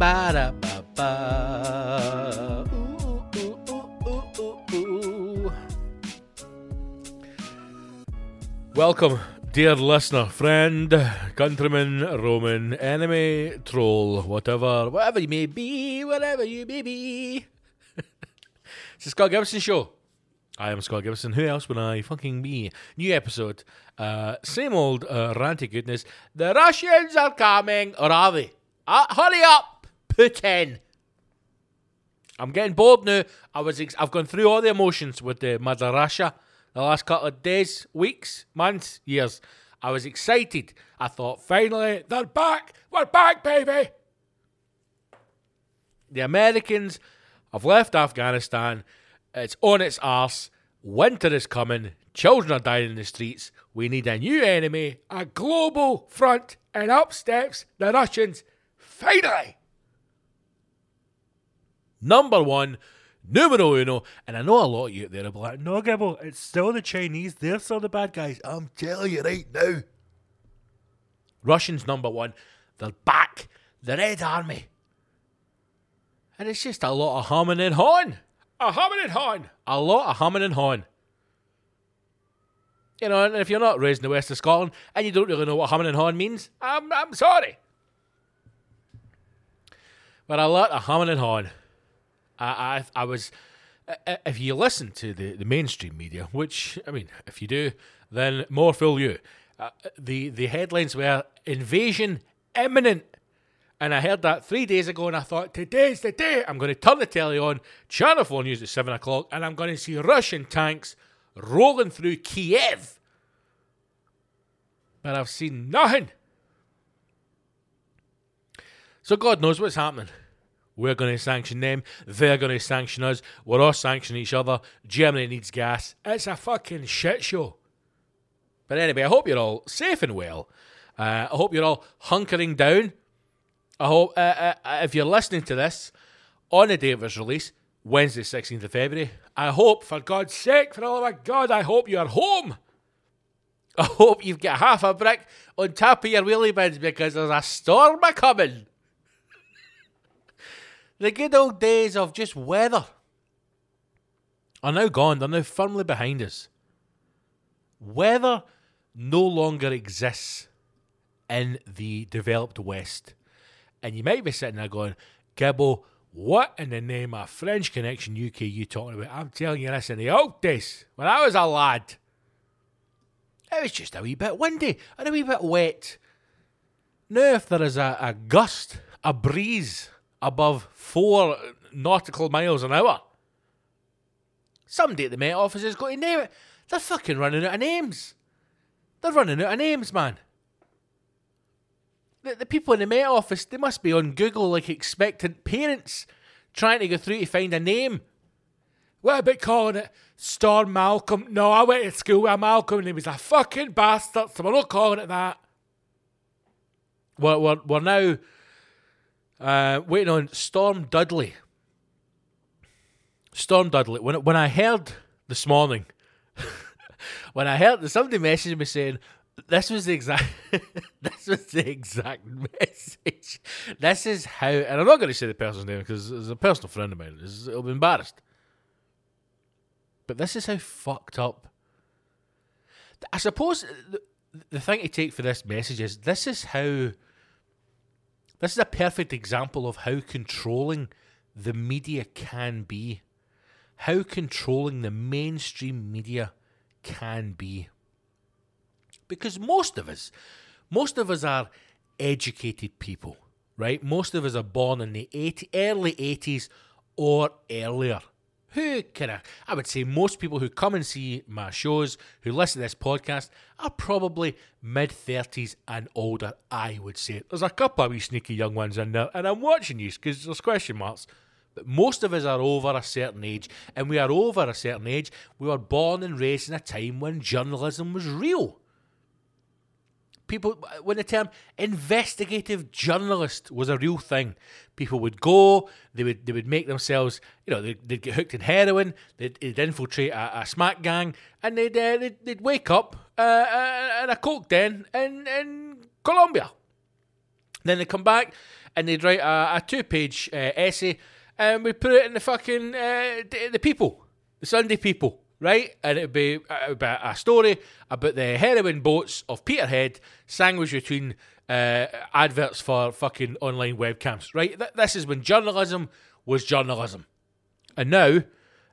Ooh, ooh, ooh, ooh. Welcome, dear listener, friend, countryman, Roman, enemy, troll, whatever, whatever you may be, whatever you may be. it's the Scott Gibson Show. I am Scott Gibson. Who else would I fucking be? New episode. Uh, same old uh, ranty goodness. The Russians are coming, or are they? Uh, hurry up, Putin. I'm getting bored now. I was ex- I've gone through all the emotions with the Russia the last couple of days, weeks, months, years. I was excited. I thought, finally, they're back. We're back, baby. The Americans have left Afghanistan. It's on its arse. Winter is coming. Children are dying in the streets. We need a new enemy, a global front, and up steps the Russians. Finally! Number one, numero uno. And I know a lot of you out there be like, no, Gibble, it's still the Chinese. They're still the bad guys. I'm telling you right now. Russians number one. They're back. The Red Army. And it's just a lot of humming and hawing. A humming and hawing. A lot of humming and hawing. You know, and if you're not raised in the west of Scotland and you don't really know what humming and hawing means, I'm, I'm sorry. But a lot of humming and hawing. I, I, I was. If you listen to the, the mainstream media, which, I mean, if you do, then more fool you. Uh, the, the headlines were invasion imminent. And I heard that three days ago, and I thought, today's the day. I'm going to turn the telly on, Channel 4 News at 7 o'clock, and I'm going to see Russian tanks rolling through Kiev. But I've seen nothing. So God knows what's happening. We're going to sanction them. They're going to sanction us. We're all sanctioning each other. Germany needs gas. It's a fucking shit show. But anyway, I hope you're all safe and well. Uh, I hope you're all hunkering down. I hope uh, uh, uh, if you're listening to this on the day of its release, Wednesday, 16th of February, I hope, for God's sake, for all of my God, I hope you're home. I hope you've got half a brick on top of your wheelie bins because there's a storm a coming. The good old days of just weather are now gone. They're now firmly behind us. Weather no longer exists in the developed West. And you might be sitting there going, Gibbo, what in the name of French Connection UK you talking about? I'm telling you this in the old days, when I was a lad, it was just a wee bit windy and a wee bit wet. Now, if there is a, a gust, a breeze above four nautical miles an hour. Somebody at the Met Office has got to name it. They're fucking running out of names. They're running out of names, man. The, the people in the Met Office, they must be on Google like expectant parents trying to go through to find a name. What about calling it Storm Malcolm? No, I went to school with Malcolm and he was a fucking bastard, so we're not calling it that. We're, we're, we're now uh, waiting on Storm Dudley. Storm Dudley. When when I heard this morning, when I heard somebody messaged me saying this was the exact this was the exact message. This is how, and I'm not going to say the person's name because it's a personal friend of mine. It's, it'll be embarrassed. But this is how fucked up. I suppose the, the thing to take for this message is this is how. This is a perfect example of how controlling the media can be. How controlling the mainstream media can be. Because most of us, most of us are educated people, right? Most of us are born in the 80, early 80s or earlier. Who kind of, I would say most people who come and see my shows, who listen to this podcast, are probably mid 30s and older, I would say. There's a couple of wee sneaky young ones in there, and I'm watching you because there's question marks. But most of us are over a certain age, and we are over a certain age. We were born and raised in a time when journalism was real people when the term investigative journalist was a real thing. People would go they would they would make themselves you know they'd, they'd get hooked in heroin they'd, they'd infiltrate a, a, smack gang and they'd, uh, they'd, they'd wake up uh, uh, in a coke den in, in Colombia. Then they'd come back and they'd write a, a two page uh, essay and we put it in the fucking uh, the people the Sunday people right? And it'd be, it'd a story about the heroin boats of Peterhead, sandwiched between uh, adverts for fucking online webcams, right? Th- this is when journalism was journalism, and now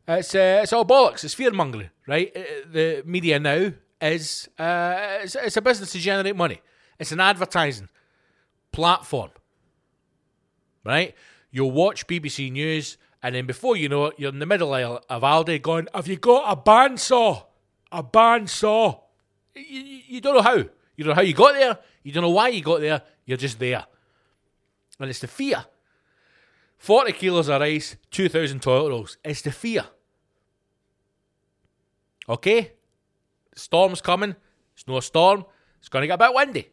it's uh, it's all bollocks. It's fear mongering, right? Uh, the media now is uh, it's, it's a business to generate money. It's an advertising platform, right? You'll watch BBC News and then before you know it, you're in the middle of Aldi going, Have you got a bandsaw? A bandsaw. You, you, you don't know how. You don't know how you got there. You don't know why you got there. You're just there. And it's the fear. 40 kilos of rice, 2,000 toilet rolls. It's the fear. Okay? storm's coming. It's no storm. It's going to get a bit windy.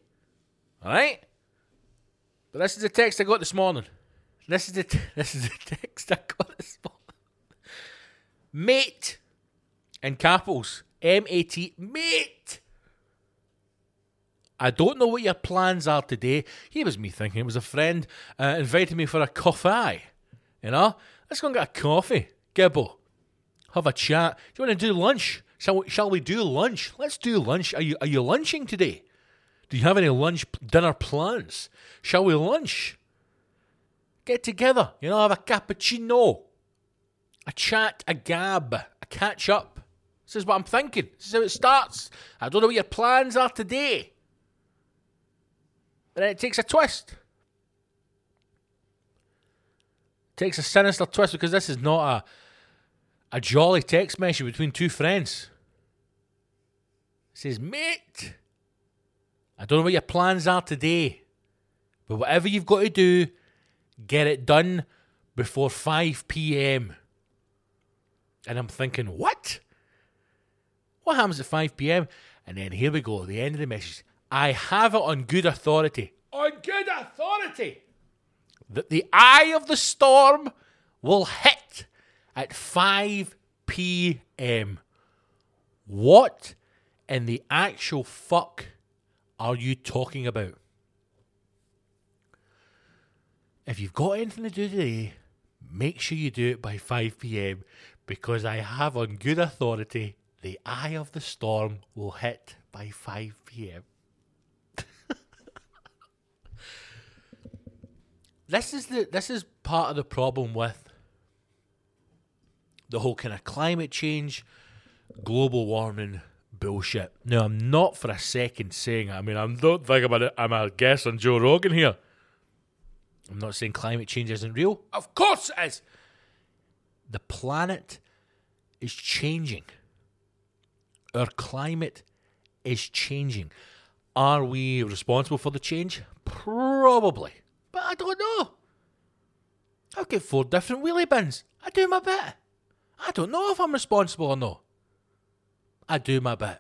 Alright? But this is the text I got this morning. This is the t- this is the text I got this morning. Mate in capitals. M A T mate. I don't know what your plans are today. Here was me thinking it was a friend uh, invited me for a coffee. You know? Let's go and get a coffee. Gibbo. Have a chat. Do you want to do lunch? Shall we, shall we do lunch? Let's do lunch. Are you are you lunching today? Do you have any lunch dinner plans? Shall we lunch? Get together, you know, have a cappuccino, a chat, a gab, a catch up. This is what I'm thinking. This is how it starts. I don't know what your plans are today. But then it takes a twist. It takes a sinister twist because this is not a, a jolly text message between two friends. It says, mate, I don't know what your plans are today, but whatever you've got to do, Get it done before 5 p.m. And I'm thinking, what? What happens at 5 p.m.? And then here we go, the end of the message. I have it on good authority. On good authority! That the eye of the storm will hit at 5 p.m. What in the actual fuck are you talking about? If you've got anything to do today, make sure you do it by 5 pm because I have on good authority the eye of the storm will hit by 5 pm. this is the this is part of the problem with the whole kind of climate change, global warming bullshit. Now I'm not for a second saying I mean I don't think about it I'm a guest on Joe Rogan here. I'm not saying climate change isn't real. Of course it is. The planet is changing. Our climate is changing. Are we responsible for the change? Probably. But I don't know. I've got four different wheelie bins. I do my bit. I don't know if I'm responsible or not. I do my bit.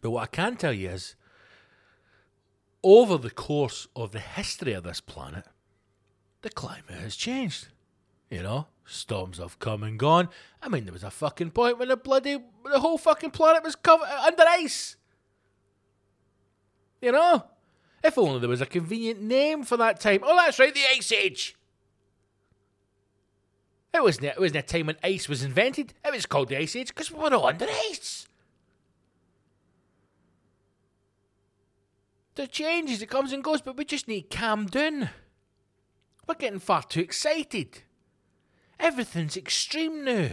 But what I can tell you is, over the course of the history of this planet, the climate has changed. You know, storms have come and gone. I mean, there was a fucking point when the bloody the whole fucking planet was covered under ice. You know, if only there was a convenient name for that time. Oh, that's right, the Ice Age. It wasn't. It wasn't a time when ice was invented. It was called the Ice Age because we were all under ice. There changes, it comes and goes, but we just need calm down. We're getting far too excited. Everything's extreme now.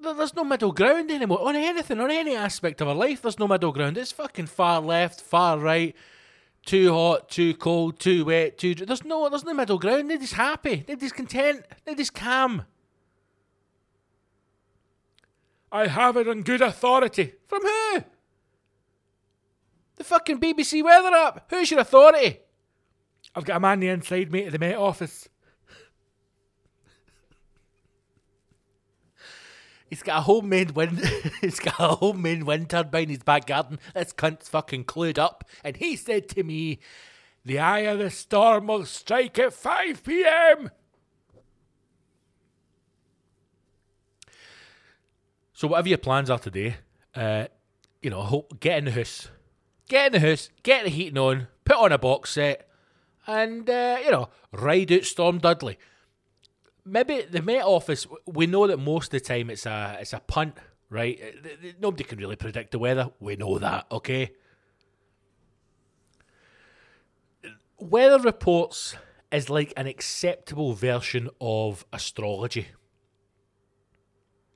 There's no middle ground anymore. On anything, on any aspect of our life, there's no middle ground. It's fucking far left, far right, too hot, too cold, too wet, too. There's no, there's no middle ground. Nobody's happy. Nobody's content. Nobody's calm. I have it on good authority. From who? The fucking BBC weather app. Who's your authority? I've got a man the inside mate of the Met Office. He's got a homemade wind. he's got a homemade wind turbine in his back garden. This cunt's fucking clued up, and he said to me, "The eye of the storm will strike at five p.m." So whatever your plans are today, uh, you know, hope, get in the house, get in the house, get the heating on, put on a box set, and uh, you know, ride out Storm Dudley maybe the Met Office. We know that most of the time it's a it's a punt, right? Nobody can really predict the weather. We know that, okay? Weather reports is like an acceptable version of astrology.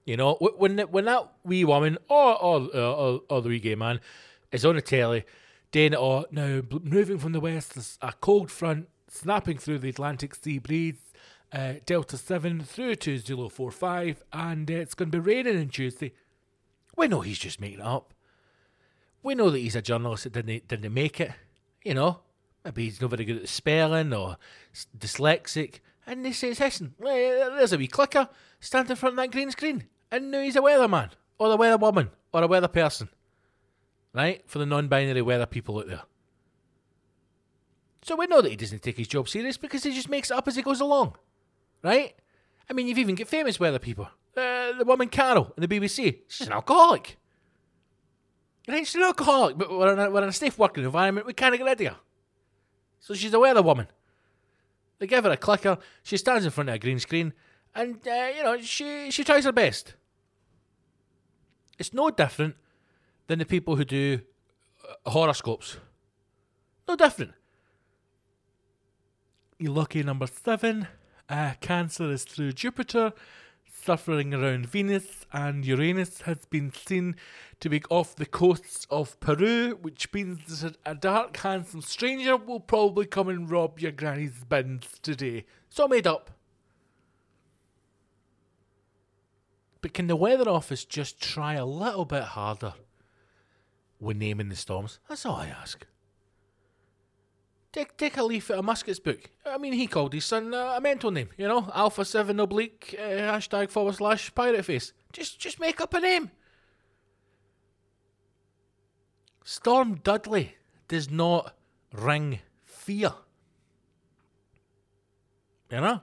You know, when when that wee woman or or or, or, or the wee gay man is on the telly, doing it all now, moving from the west, there's a cold front snapping through the Atlantic sea breeze uh, Delta 7 through to Zulu 45, and uh, it's going to be raining on Tuesday. We know he's just making it up. We know that he's a journalist that didn't, didn't make it. You know, maybe he's not very good at spelling or dyslexic. And he says, listen, there's a wee clicker, stand in front of that green screen. And now he's a weatherman, or a weatherwoman or a weather person. Right? For the non binary weather people out there. So we know that he doesn't take his job serious because he just makes it up as he goes along right? I mean, you've even got famous weather people. Uh, the woman Carol in the BBC, she's an alcoholic. Right? She's an alcoholic, but we're in a, we're in a safe working environment. We can't get rid of her. So she's a weather woman. They give her a clicker. She stands in front of a green screen, and uh, you know she she tries her best. It's no different than the people who do uh, horoscopes. No different. You're lucky number seven. Uh, cancer is through Jupiter, suffering around Venus, and Uranus has been seen to be off the coasts of Peru, which means that a dark, handsome stranger will probably come and rob your granny's bins today. So made up. But can the weather office just try a little bit harder when naming the storms? That's all I ask. Take, take a leaf out of Musk's book. I mean, he called his son uh, a mental name, you know, Alpha Seven Oblique uh, hashtag forward slash Pirate Face. Just, just make up a name. Storm Dudley does not ring fear. You know.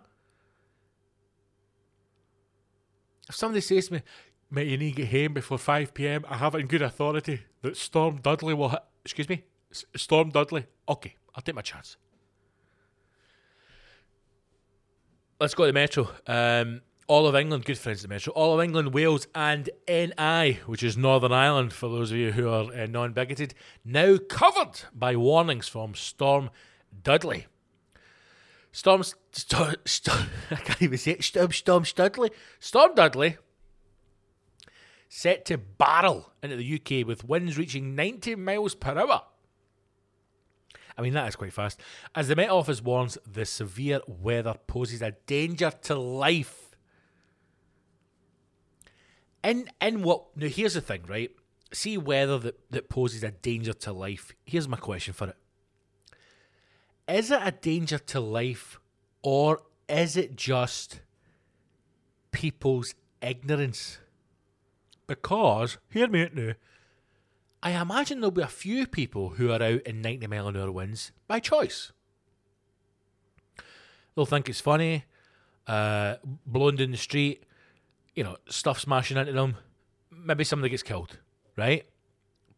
If somebody says to me, "Mate, you need to get home before five p.m.," I have it in good authority that Storm Dudley will. Ha- Excuse me, S- Storm Dudley. Okay, I'll take my chance. Let's go to the Metro. Um, all of England, good friends of the Metro. All of England, Wales, and NI, which is Northern Ireland, for those of you who are uh, non bigoted, now covered by warnings from Storm Dudley. Storm, Storm, Storm I can't even say it. Storm, Storm Studley. Storm Dudley set to barrel into the UK with winds reaching 90 miles per hour. I mean, that is quite fast. As the Met Office warns, the severe weather poses a danger to life. In in what now here's the thing, right? See weather that, that poses a danger to life. Here's my question for it. Is it a danger to life or is it just people's ignorance? Because, hear me out now, I imagine there'll be a few people who are out in 90 mile an hour winds by choice. They'll think it's funny, uh, blowing down the street, you know, stuff smashing into them. Maybe somebody gets killed, right?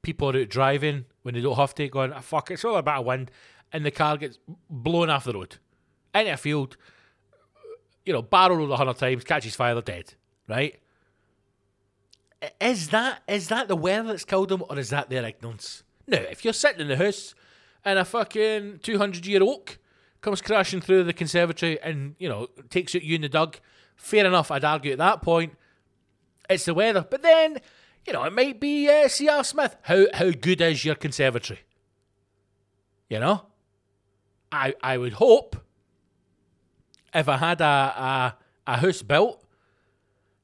People are out driving when they don't have to, going, oh, fuck, it's all about a wind, and the car gets blown off the road into a field, you know, barrel rolled a hundred times, catches fire, they're dead, right? Is that is that the weather that's killed them, or is that their ignorance? No, if you're sitting in the house and a fucking two hundred year oak comes crashing through the conservatory and you know takes out you and the dog, fair enough. I'd argue at that point it's the weather, but then you know it might be uh, C.R. Smith. How how good is your conservatory? You know, I I would hope if I had a a, a house built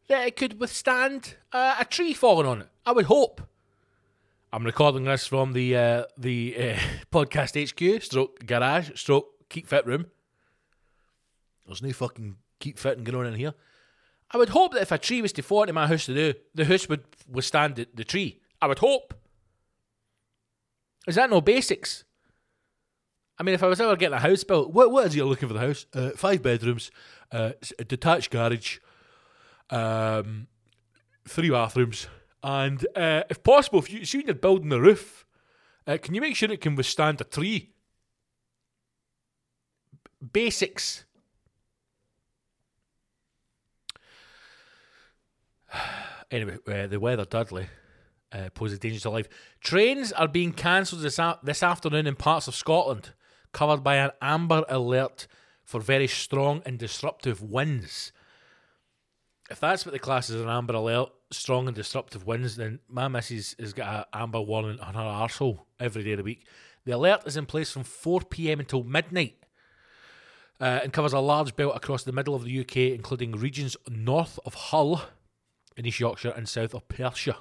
that it could withstand uh, a tree falling on it. I would hope. I'm recording this from the uh, the uh, podcast HQ, stroke garage, stroke keep fit room. There's no fucking keep fitting going on in here. I would hope that if a tree was to fall into my house today, the house would withstand the, the tree. I would hope. Is that no basics? I mean, if I was ever getting a house built, what what is you're looking for the house? Uh, five bedrooms, uh, a detached garage, um, three bathrooms, and uh, if possible, if you see you're building the roof, uh, can you make sure it can withstand a tree? Basics. Anyway, uh, the weather, Dudley, uh, poses danger to life. Trains are being cancelled this, a- this afternoon in parts of Scotland, covered by an amber alert for very strong and disruptive winds if that's what the class is an amber alert, strong and disruptive winds, then my missus has got an amber warning on her arsehole every day of the week. The alert is in place from 4 pm until midnight uh, and covers a large belt across the middle of the UK, including regions north of Hull in East Yorkshire and south of Perthshire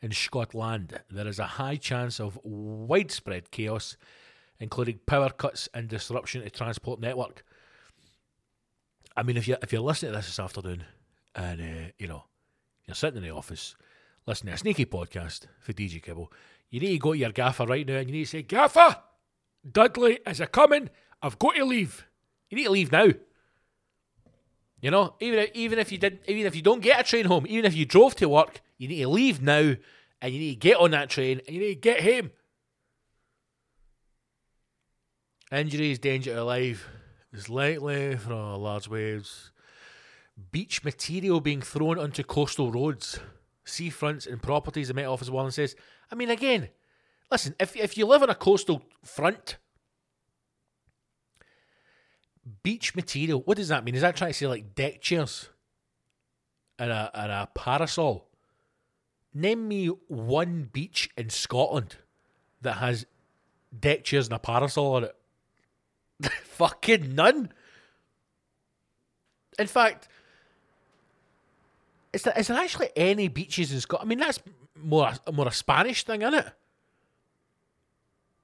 in Scotland. There is a high chance of widespread chaos, including power cuts and disruption to transport network. I mean, if you if you're listening to this this afternoon, and uh, you know you're sitting in the office listening to a sneaky podcast for DJ Kibble, you need to go to your gaffer right now and you need to say, Gaffer, Dudley is a coming. I've got to leave. You need to leave now. You know, even if, even if you did, even if you don't get a train home, even if you drove to work, you need to leave now, and you need to get on that train, and you need to get home. Injuries, danger to life is likely from large waves beach material being thrown onto coastal roads, seafronts, and properties. The Met Office Warren says. I mean, again, listen, if if you live on a coastal front, beach material. What does that mean? Is that trying to say like deck chairs and a and a parasol? Name me one beach in Scotland that has deck chairs and a parasol on it. Fucking none. In fact, is there, is there actually any beaches in Scotland? I mean, that's more more a Spanish thing, isn't it?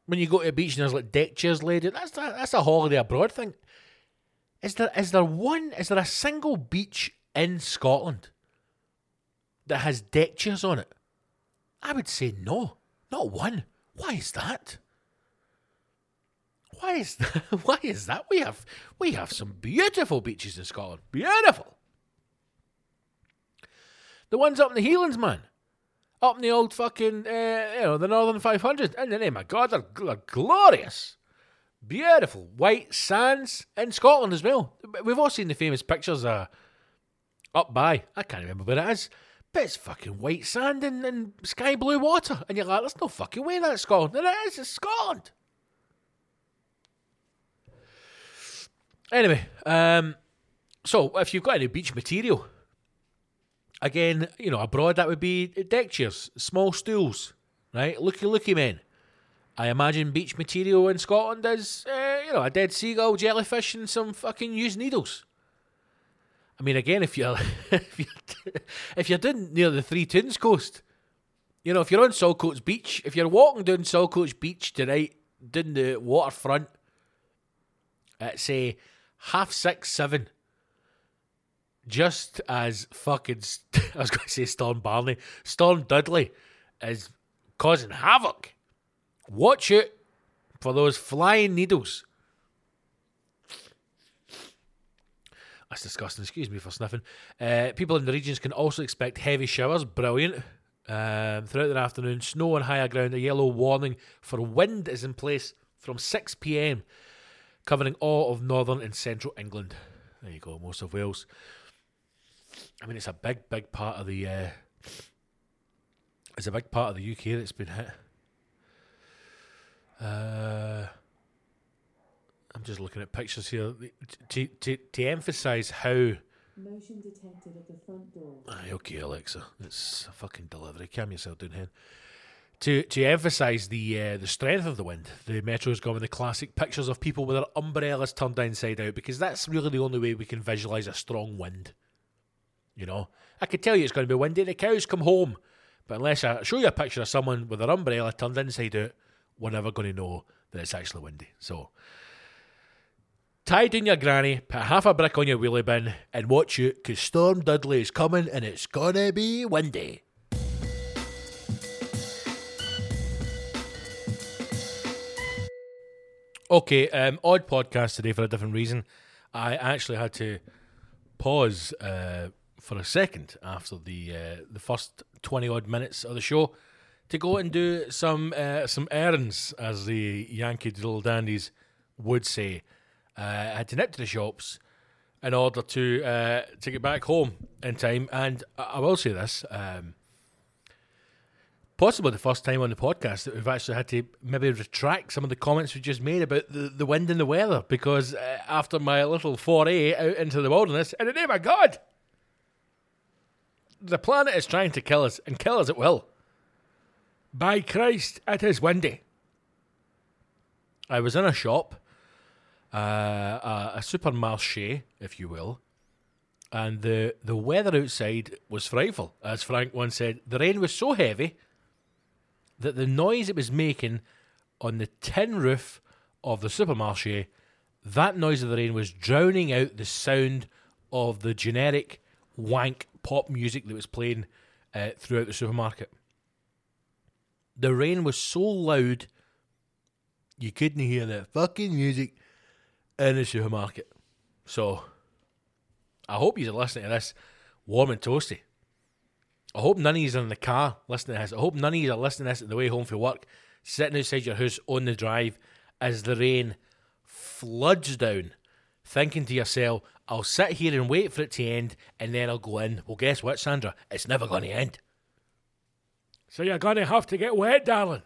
When you go to a beach and there's like deck chairs laid out, that's a, that's a holiday abroad thing. Is there is there one? Is there a single beach in Scotland that has deck chairs on it? I would say no, not one. Why is that? Why is that? Why is that? We have we have some beautiful beaches in Scotland. Beautiful. The ones up in the Heelands, man. Up in the old fucking, uh, you know, the Northern 500. And then, my God, they're, they're glorious. Beautiful. White sands in Scotland as well. We've all seen the famous pictures uh, up by, I can't remember where it is, but it's fucking white sand and, and sky blue water. And you're like, there's no fucking way that's Scotland. And it is, it's Scotland. Anyway, um, so if you've got any beach material, again, you know, abroad that would be deck chairs, small stools, right? Looky, looky men. I imagine beach material in Scotland is, uh, you know, a dead seagull, jellyfish, and some fucking used needles. I mean, again, if you're if you're, if you're near the Three Towns coast, you know, if you're on Saltcoats Beach, if you're walking down Saltcoats Beach tonight, down the waterfront at say half six, seven, just as fucking I was going to say Storm Barney, Storm Dudley is causing havoc. Watch it for those flying needles. That's disgusting. Excuse me for sniffing. Uh, people in the regions can also expect heavy showers. Brilliant. Um, throughout the afternoon, snow on higher ground. A yellow warning for wind is in place from 6 pm, covering all of northern and central England. There you go, most of Wales. I mean, it's a big, big part of the. Uh, it's a big part of the UK that's been hit. Uh, I'm just looking at pictures here to to, to emphasise how. Motion detected at the front door. Aye, okay, Alexa, it's a fucking delivery. Calm yourself down here. To to emphasise the uh, the strength of the wind, the Metro's gone with the classic pictures of people with their umbrellas turned inside out because that's really the only way we can visualise a strong wind. You know, I could tell you it's going to be windy. The cows come home, but unless I show you a picture of someone with their umbrella turned inside out, we're never going to know that it's actually windy. So, tie down your granny, put half a brick on your wheelie bin, and watch it, because Storm Dudley is coming and it's gonna be windy. Okay, um, odd podcast today for a different reason. I actually had to pause uh, for a second after the uh, the first twenty odd minutes of the show to go and do some uh, some errands, as the Yankee Doodle Dandies would say. Uh, I had to nip to the shops in order to uh, to get back home in time. And I, will say this: um, possibly the first time on the podcast that we've actually had to maybe retract some of the comments we just made about the, the wind and the weather, because uh, after my little foray out into the wilderness, in the name of God, the planet is trying to kill us, and kill us it will. By Christ, it is windy. I was in a shop, uh, a, a supermarché, if you will, and the, the weather outside was frightful. As Frank once said, the rain was so heavy that the noise it was making on the tin roof of the supermarché, that noise of the rain was drowning out the sound of the generic wank pop music that was playing uh, throughout the supermarket. The rain was so loud you couldn't hear the fucking music in the supermarket. So I hope you're listening to this warm and toasty. I hope none of you are in the car listening to this. I hope none of you are listening to this on the way home from work, sitting outside your house on the drive as the rain floods down, thinking to yourself, I'll sit here and wait for it to end and then I'll go in. Well, guess what, Sandra? It's never going to end. So you're going to have to get wet, darling.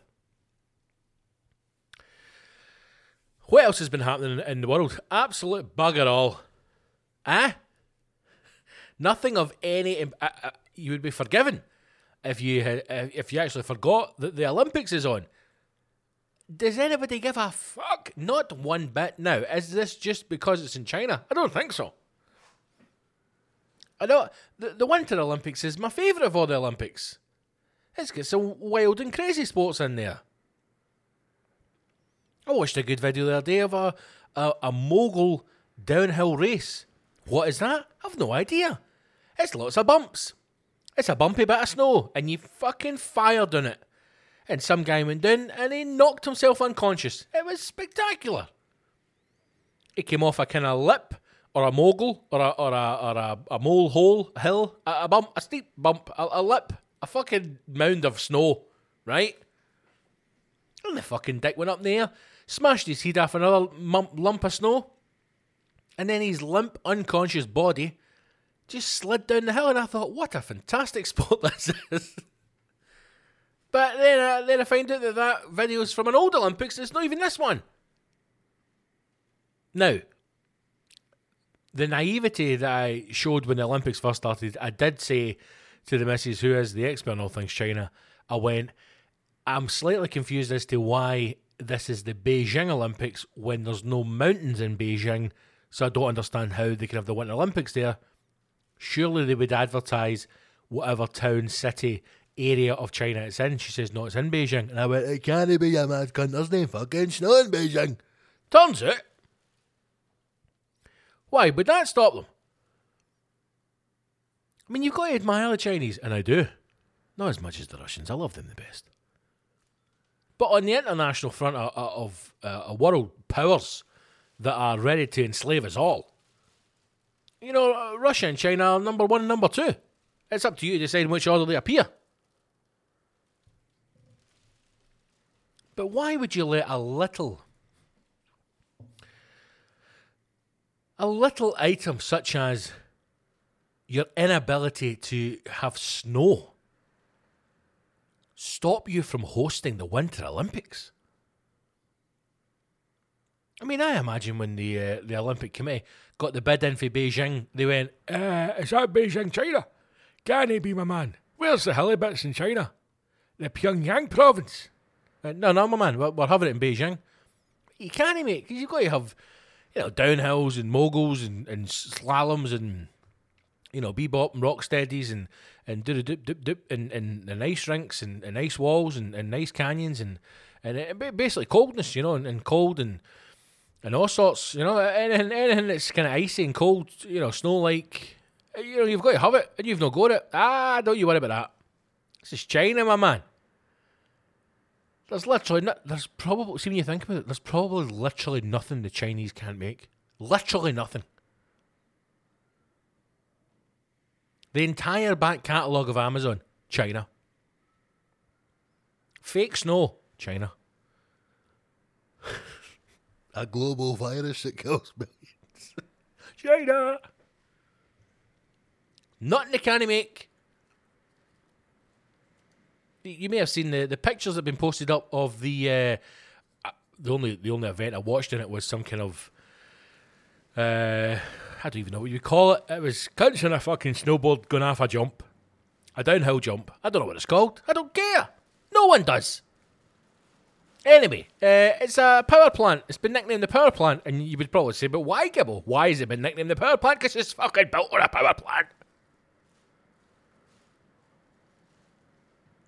What else has been happening in the world? Absolute bugger all. Eh? Nothing of any. Uh, uh, you would be forgiven if you had, uh, if you actually forgot that the Olympics is on. Does anybody give a fuck? Not one bit. Now, is this just because it's in China? I don't think so. I don't. The, the Winter Olympics is my favourite of all the Olympics. It's got some wild and crazy sports in there. I watched a good video the other day of a, a, a mogul downhill race. What is that? I've no idea. It's lots of bumps. It's a bumpy bit of snow, and you fucking fired on it. And some guy went down and he knocked himself unconscious. It was spectacular. It came off a kind of lip or a mogul or a or a or a, a mole hole hill, a, a bump, a steep bump, a, a lip, a fucking mound of snow, right? And the fucking dick went up there, smashed his head off another lump of snow, and then his limp, unconscious body just slid down the hill. And I thought, what a fantastic sport this is. But then, uh, then I find out that that video is from an old Olympics. It's not even this one. Now, the naivety that I showed when the Olympics first started, I did say to the missus, who is the expert on all things China, I went, I'm slightly confused as to why this is the Beijing Olympics when there's no mountains in Beijing. So I don't understand how they can have the Winter Olympics there. Surely they would advertise whatever town, city, area of China it's in. She says, no, it's in Beijing. And I went, it can't be a mad cunt. There's no fucking snow in Beijing. Turns out. Why would that stop them? I mean, you've got to admire the Chinese, and I do. Not as much as the Russians. I love them the best. But on the international front of, of uh, a world powers that are ready to enslave us all, you know, uh, Russia and China are number one number two. It's up to you to decide in which order they appear. But why would you let a little, a little item such as your inability to have snow stop you from hosting the Winter Olympics? I mean, I imagine when the uh, the Olympic Committee got the bid in for Beijing, they went, uh, "Is that Beijing, China? Can he be my man? Where's the hilly bits in China? The Pyongyang province? Uh, no, no, my man. We're, we're having it in Beijing. You can't, mate, because you've got to have, you know, downhills and moguls and, and slaloms and, you know, bebop and rock steadies and and do dip dip dip and, and, and ice rinks and, and ice walls and, and nice canyons and and it, basically coldness, you know, and, and cold and and all sorts, you know, anything anything that's kind of icy and cold, you know, snow like, you know, you've got to have it and you've not got it. Ah, don't you worry about that. This is China, my man. There's literally no, there's probably see when you think about it, there's probably literally nothing the Chinese can't make. Literally nothing. The entire back catalogue of Amazon, China. Fake snow, China. A global virus that kills millions. China. Nothing they can't make. You may have seen the, the pictures that have been posted up of the uh, the only the only event I watched in it was some kind of uh, I don't even know what you call it. It was on a fucking snowboard going off a jump, a downhill jump. I don't know what it's called. I don't care. No one does. Anyway, uh, it's a power plant. It's been nicknamed the power plant, and you would probably say, but why, Gibble? Why has it been nicknamed the power plant? Because it's fucking built on a power plant.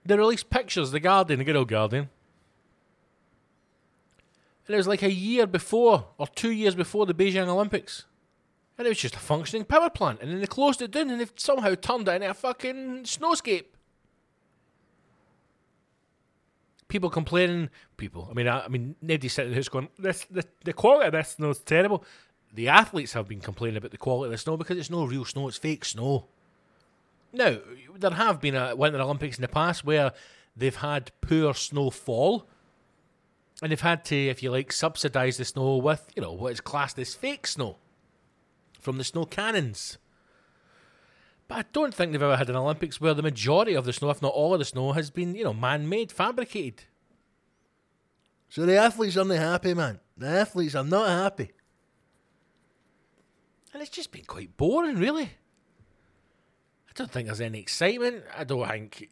They released pictures, The Guardian, the good old Guardian. And it was like a year before, or two years before the Beijing Olympics. And it was just a functioning power plant. And then they closed it down and they've somehow turned it into a fucking snowscape. People complaining, people. I mean, I, I mean, nobody's sitting in the house going, "This, the, the quality of this snow is terrible." The athletes have been complaining about the quality of the snow because it's no real snow; it's fake snow. Now, there have been a Winter Olympics in the past where they've had poor snowfall, and they've had to, if you like, subsidise the snow with, you know, what is classed as fake snow from the snow cannons. But I don't think they've ever had an Olympics where the majority of the snow, if not all of the snow, has been, you know, man made, fabricated. So the athletes aren't happy, man. The athletes are not happy. And it's just been quite boring, really. I don't think there's any excitement. I don't think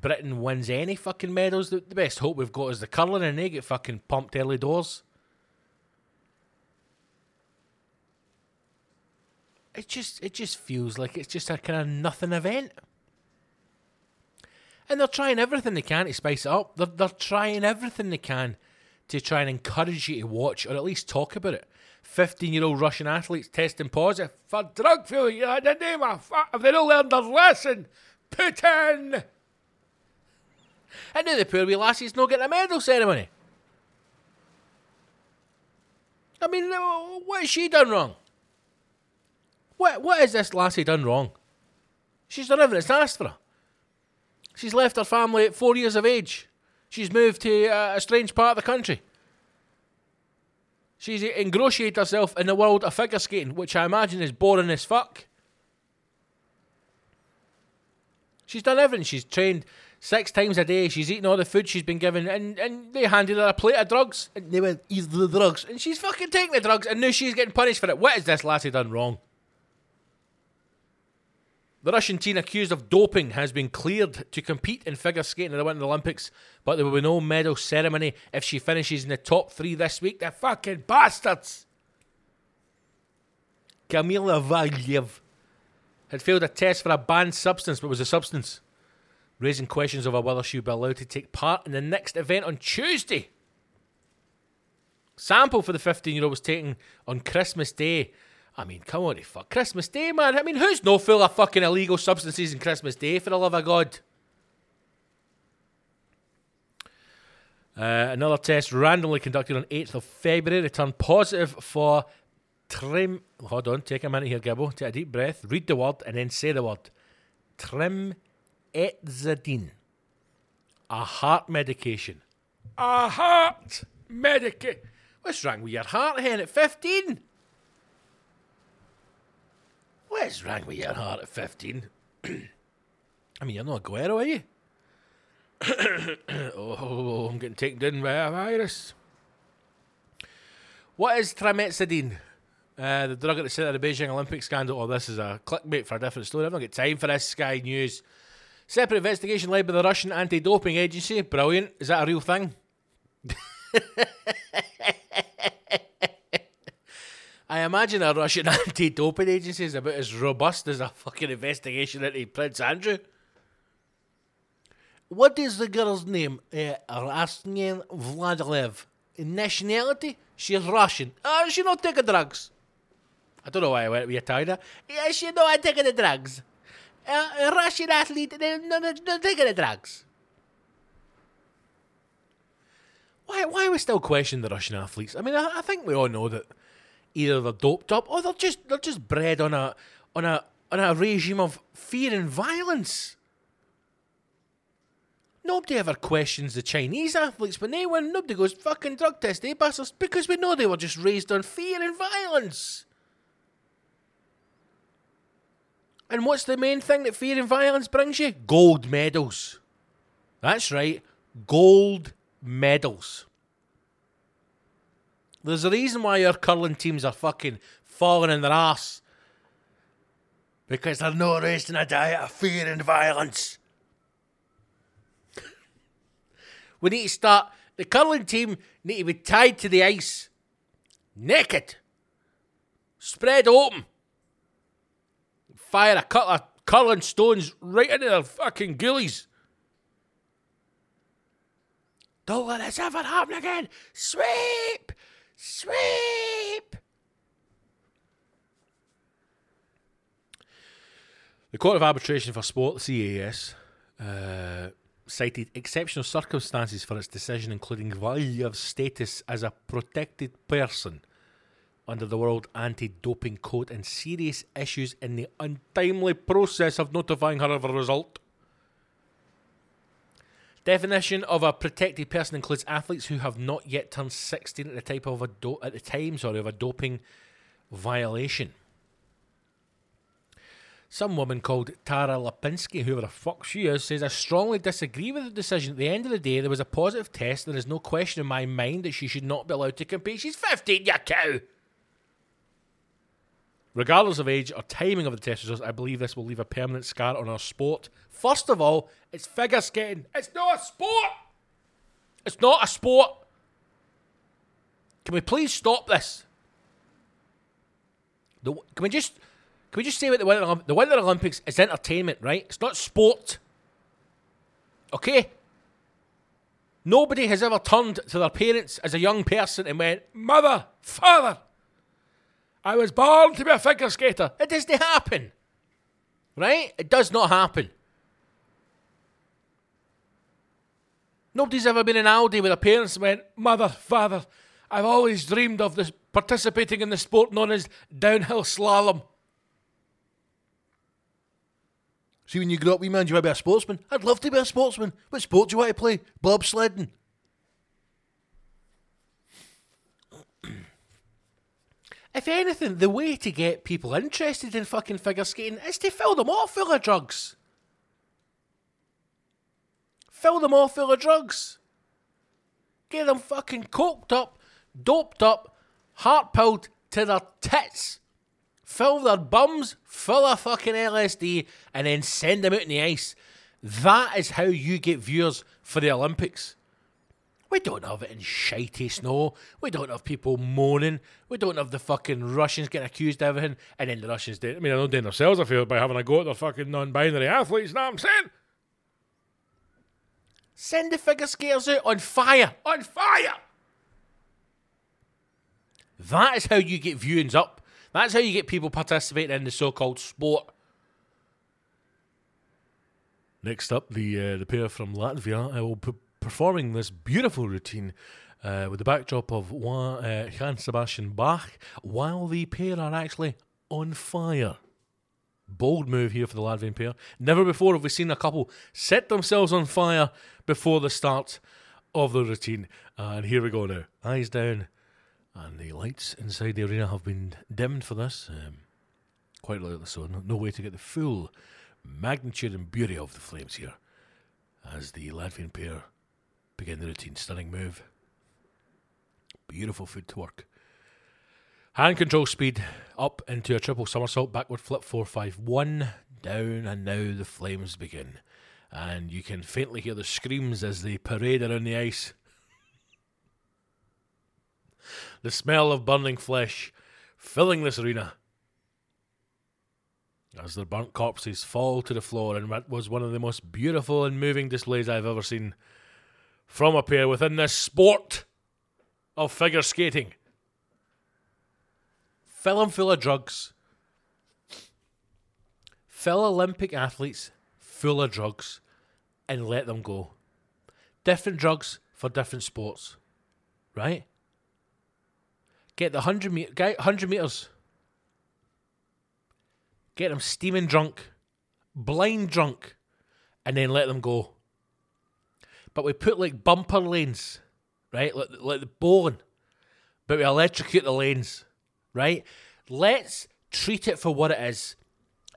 Britain wins any fucking medals. The, the best hope we've got is the curling, and they get fucking pumped early doors. it just it just feels like it's just a kind of nothing event. And they're trying everything they can to spice it up. They're, they're trying everything they can to try and encourage you to watch or at least talk about it. 15 year old Russian athletes testing positive for drug failure in the name of if they don't learn their lesson, Putin! And now the poor wee lassie's not getting a medal ceremony. I mean, uh, what has she done wrong? What what has this lassie done wrong? She's done everything that's asked for her. She's left her family at four years of age. She's moved to a, a strange part of the country. She's ingratiated herself in the world of figure skating, which I imagine is boring as fuck. She's done everything. She's trained six times a day. She's eaten all the food she's been given, and, and they handed her a plate of drugs. And they went, "Eat the drugs," and she's fucking taking the drugs, and now she's getting punished for it. What has this lassie done wrong? The Russian teen accused of doping has been cleared to compete in figure skating at the Winter Olympics, but there will be no medal ceremony if she finishes in the top three this week. The fucking bastards! Kamila Valiev had failed a test for a banned substance, but was a substance, raising questions over whether she would be allowed to take part in the next event on Tuesday. Sample for the 15 year old was taken on Christmas Day. I mean, come on, fuck Christmas Day, man. I mean, who's no full of fucking illegal substances in Christmas Day, for the love of God? Uh, another test randomly conducted on 8th of February returned positive for trim. Hold on, take a minute here, Gibbo. Take a deep breath, read the word, and then say the word. Trimetzadine. A heart medication. A heart medication. What's wrong with your heart, hen, at 15? What's wrong with your heart at 15? I mean, you're not Aguero, are you? oh, I'm getting taken down by a virus. What is trimetzadine? Uh, the drug at the centre of the Beijing Olympic scandal. Oh, this is a clickbait for a different story. I've not got time for this Sky News. Separate investigation led by the Russian anti-doping agency. Brilliant. Is that a real thing? I imagine a Russian anti-doping agency is about as robust as a fucking investigation into Prince Andrew. What is the girl's name? Uh, Rasnian Vladilev. Nationality? She's Russian. Uh, she not taking drugs. I don't know why I went with Italian. Yeah, she not taking the drugs. Uh, a Russian athlete, they not, not taking the drugs. Why, why are we still questioning the Russian athletes? I mean, I, I think we all know that either they're doped up or they're just they're just bred on a on a on a regime of fear and violence. Nobody ever questions the Chinese athletes when they win. Nobody goes fucking drug test, eh, bastards? Because we know they were just raised on fear and violence. And what's the main thing that fear and violence brings you? Gold medals. That's right, gold medals. There's a reason why your curling teams are fucking falling in their ass. Because they're not raised in a diet of fear and violence. we need to start. The curling team need to be tied to the ice, naked, spread open. Fire a couple of curling stones right into their fucking ghoulies. Don't let this ever happen again. Sweep! Sweep! The Court of Arbitration for Sport, CAS, uh, cited exceptional circumstances for its decision, including Valyev's status as a protected person under the World Anti Doping Code and serious issues in the untimely process of notifying her of a result. Definition of a protected person includes athletes who have not yet turned 16 at the type of a do- at the time sorry, of a doping violation. Some woman called Tara Lipinski, whoever the fuck she is, says I strongly disagree with the decision. At the end of the day, there was a positive test. There is no question in my mind that she should not be allowed to compete. She's 15, you cow! Regardless of age or timing of the test results, I believe this will leave a permanent scar on our sport. First of all, it's figure skating. It's not a sport! It's not a sport! Can we please stop this? The, can we just can we just say that the Winter, the Winter Olympics is entertainment, right? It's not sport. Okay? Nobody has ever turned to their parents as a young person and went, Mother, Father, I was born to be a figure skater. It doesn't happen. Right? It does not happen. Nobody's ever been in Aldi with their parents and went, Mother, Father, I've always dreamed of this participating in the sport known as downhill slalom. See, when you grow up, wee man, do you want to be a sportsman? I'd love to be a sportsman. What sport do you want to play? Bobsledding. If anything, the way to get people interested in fucking figure skating is to fill them all full of drugs. Fill them all full of drugs. Get them fucking coked up, doped up, heart pilled to their tits. fill their bums full of fucking LSD, and then send them out in the ice. That is how you get viewers for the Olympics. We don't have it in shitey snow. We don't have people moaning. We don't have the fucking Russians getting accused of everything, and then the Russians do. I mean, they're doing themselves a favour by having a go at their fucking non-binary athletes. Know what I'm saying? Send the figure skaters out on fire. On fire. That is how you get viewings up. That's how you get people participating in the so-called sport. Next up, the uh, the pair from Latvia uh, will be performing this beautiful routine uh, with the backdrop of uh, Sebastian Bach, while the pair are actually on fire. Bold move here for the Latvian pair. Never before have we seen a couple set themselves on fire before the start of the routine. And here we go now. Eyes down. And the lights inside the arena have been dimmed for this. Um, quite lightly so. No, no way to get the full magnitude and beauty of the flames here. As the Latvian pair begin the routine. Stunning move. Beautiful footwork. Hand control speed up into a triple somersault, backward flip 451, down, and now the flames begin. And you can faintly hear the screams as they parade around the ice. The smell of burning flesh filling this arena as their burnt corpses fall to the floor in what was one of the most beautiful and moving displays I've ever seen from a pair within this sport of figure skating. Fill 'em full of drugs. Fill Olympic athletes full of drugs and let them go. Different drugs for different sports, right? Get the 100, me- get 100 meters. Get them steaming drunk, blind drunk, and then let them go. But we put like bumper lanes, right? Like, like the bowling, but we electrocute the lanes, right? Let's treat it for what it is.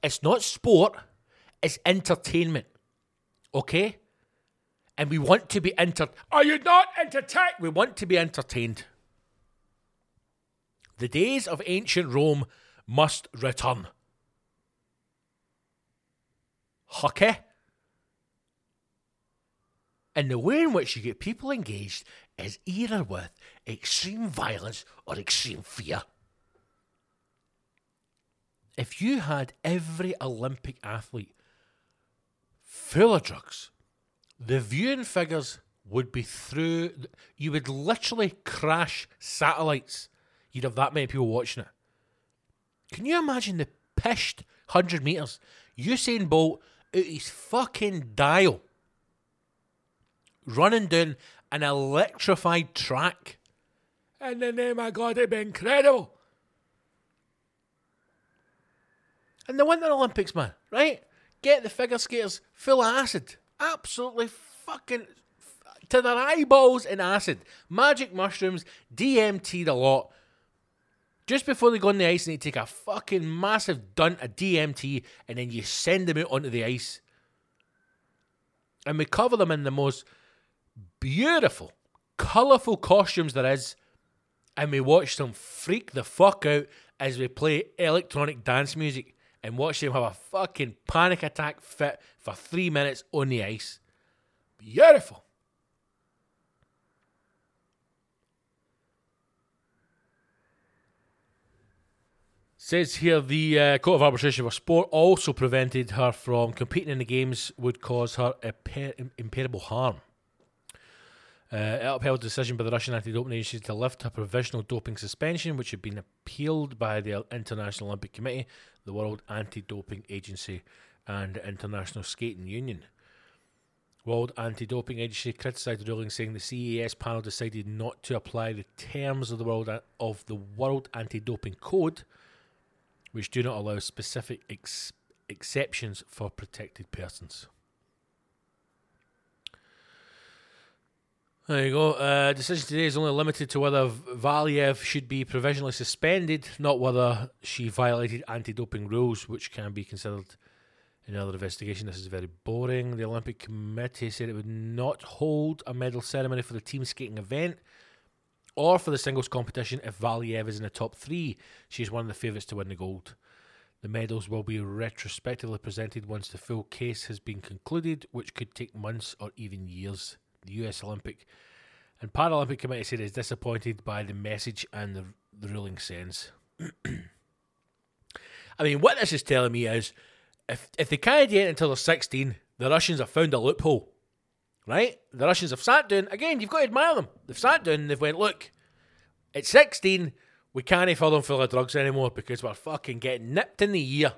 It's not sport, it's entertainment, okay? And we want to be enter. Are you not entertained? We want to be entertained. The days of ancient Rome must return. Hockey. And the way in which you get people engaged is either with extreme violence or extreme fear. If you had every Olympic athlete full of drugs, the viewing figures would be through. You would literally crash satellites. You'd have that many people watching it. Can you imagine the pished 100 metres? Usain Bolt out his fucking dial running down an electrified track. In the name of God, it'd be incredible. And the Winter Olympics, man, right? Get the figure skaters full of acid. Absolutely fucking to their eyeballs in acid. Magic mushrooms, DMT'd a lot. Just before they go on the ice, and you take a fucking massive dunt of DMT and then you send them out onto the ice. And we cover them in the most beautiful, colourful costumes there is. And we watch them freak the fuck out as we play electronic dance music and watch them have a fucking panic attack fit for three minutes on the ice. Beautiful. Says here the uh, Court of Arbitration for Sport also prevented her from competing in the games would cause her impair- impairable harm. Uh, it upheld the decision by the Russian anti-doping agency to lift a provisional doping suspension, which had been appealed by the International Olympic Committee, the World Anti-Doping Agency, and the International Skating Union. World Anti-Doping Agency criticised the ruling, saying the CAS panel decided not to apply the terms of the World of the World Anti-Doping Code, which do not allow specific ex- exceptions for protected persons. There you go. Uh, decision today is only limited to whether Valiev should be provisionally suspended, not whether she violated anti-doping rules, which can be considered another investigation. This is very boring. The Olympic Committee said it would not hold a medal ceremony for the team skating event or for the singles competition if Valiev is in the top three. She's one of the favourites to win the gold. The medals will be retrospectively presented once the full case has been concluded, which could take months or even years. The US Olympic and Paralympic Committee said it's disappointed by the message and the, the ruling sends. I mean, what this is telling me is if if they can't get it until they're 16, the Russians have found a loophole. Right? The Russians have sat down. Again, you've got to admire them. They've sat down and they've went, look, at 16, we can't fill them full of drugs anymore because we're fucking getting nipped in the ear.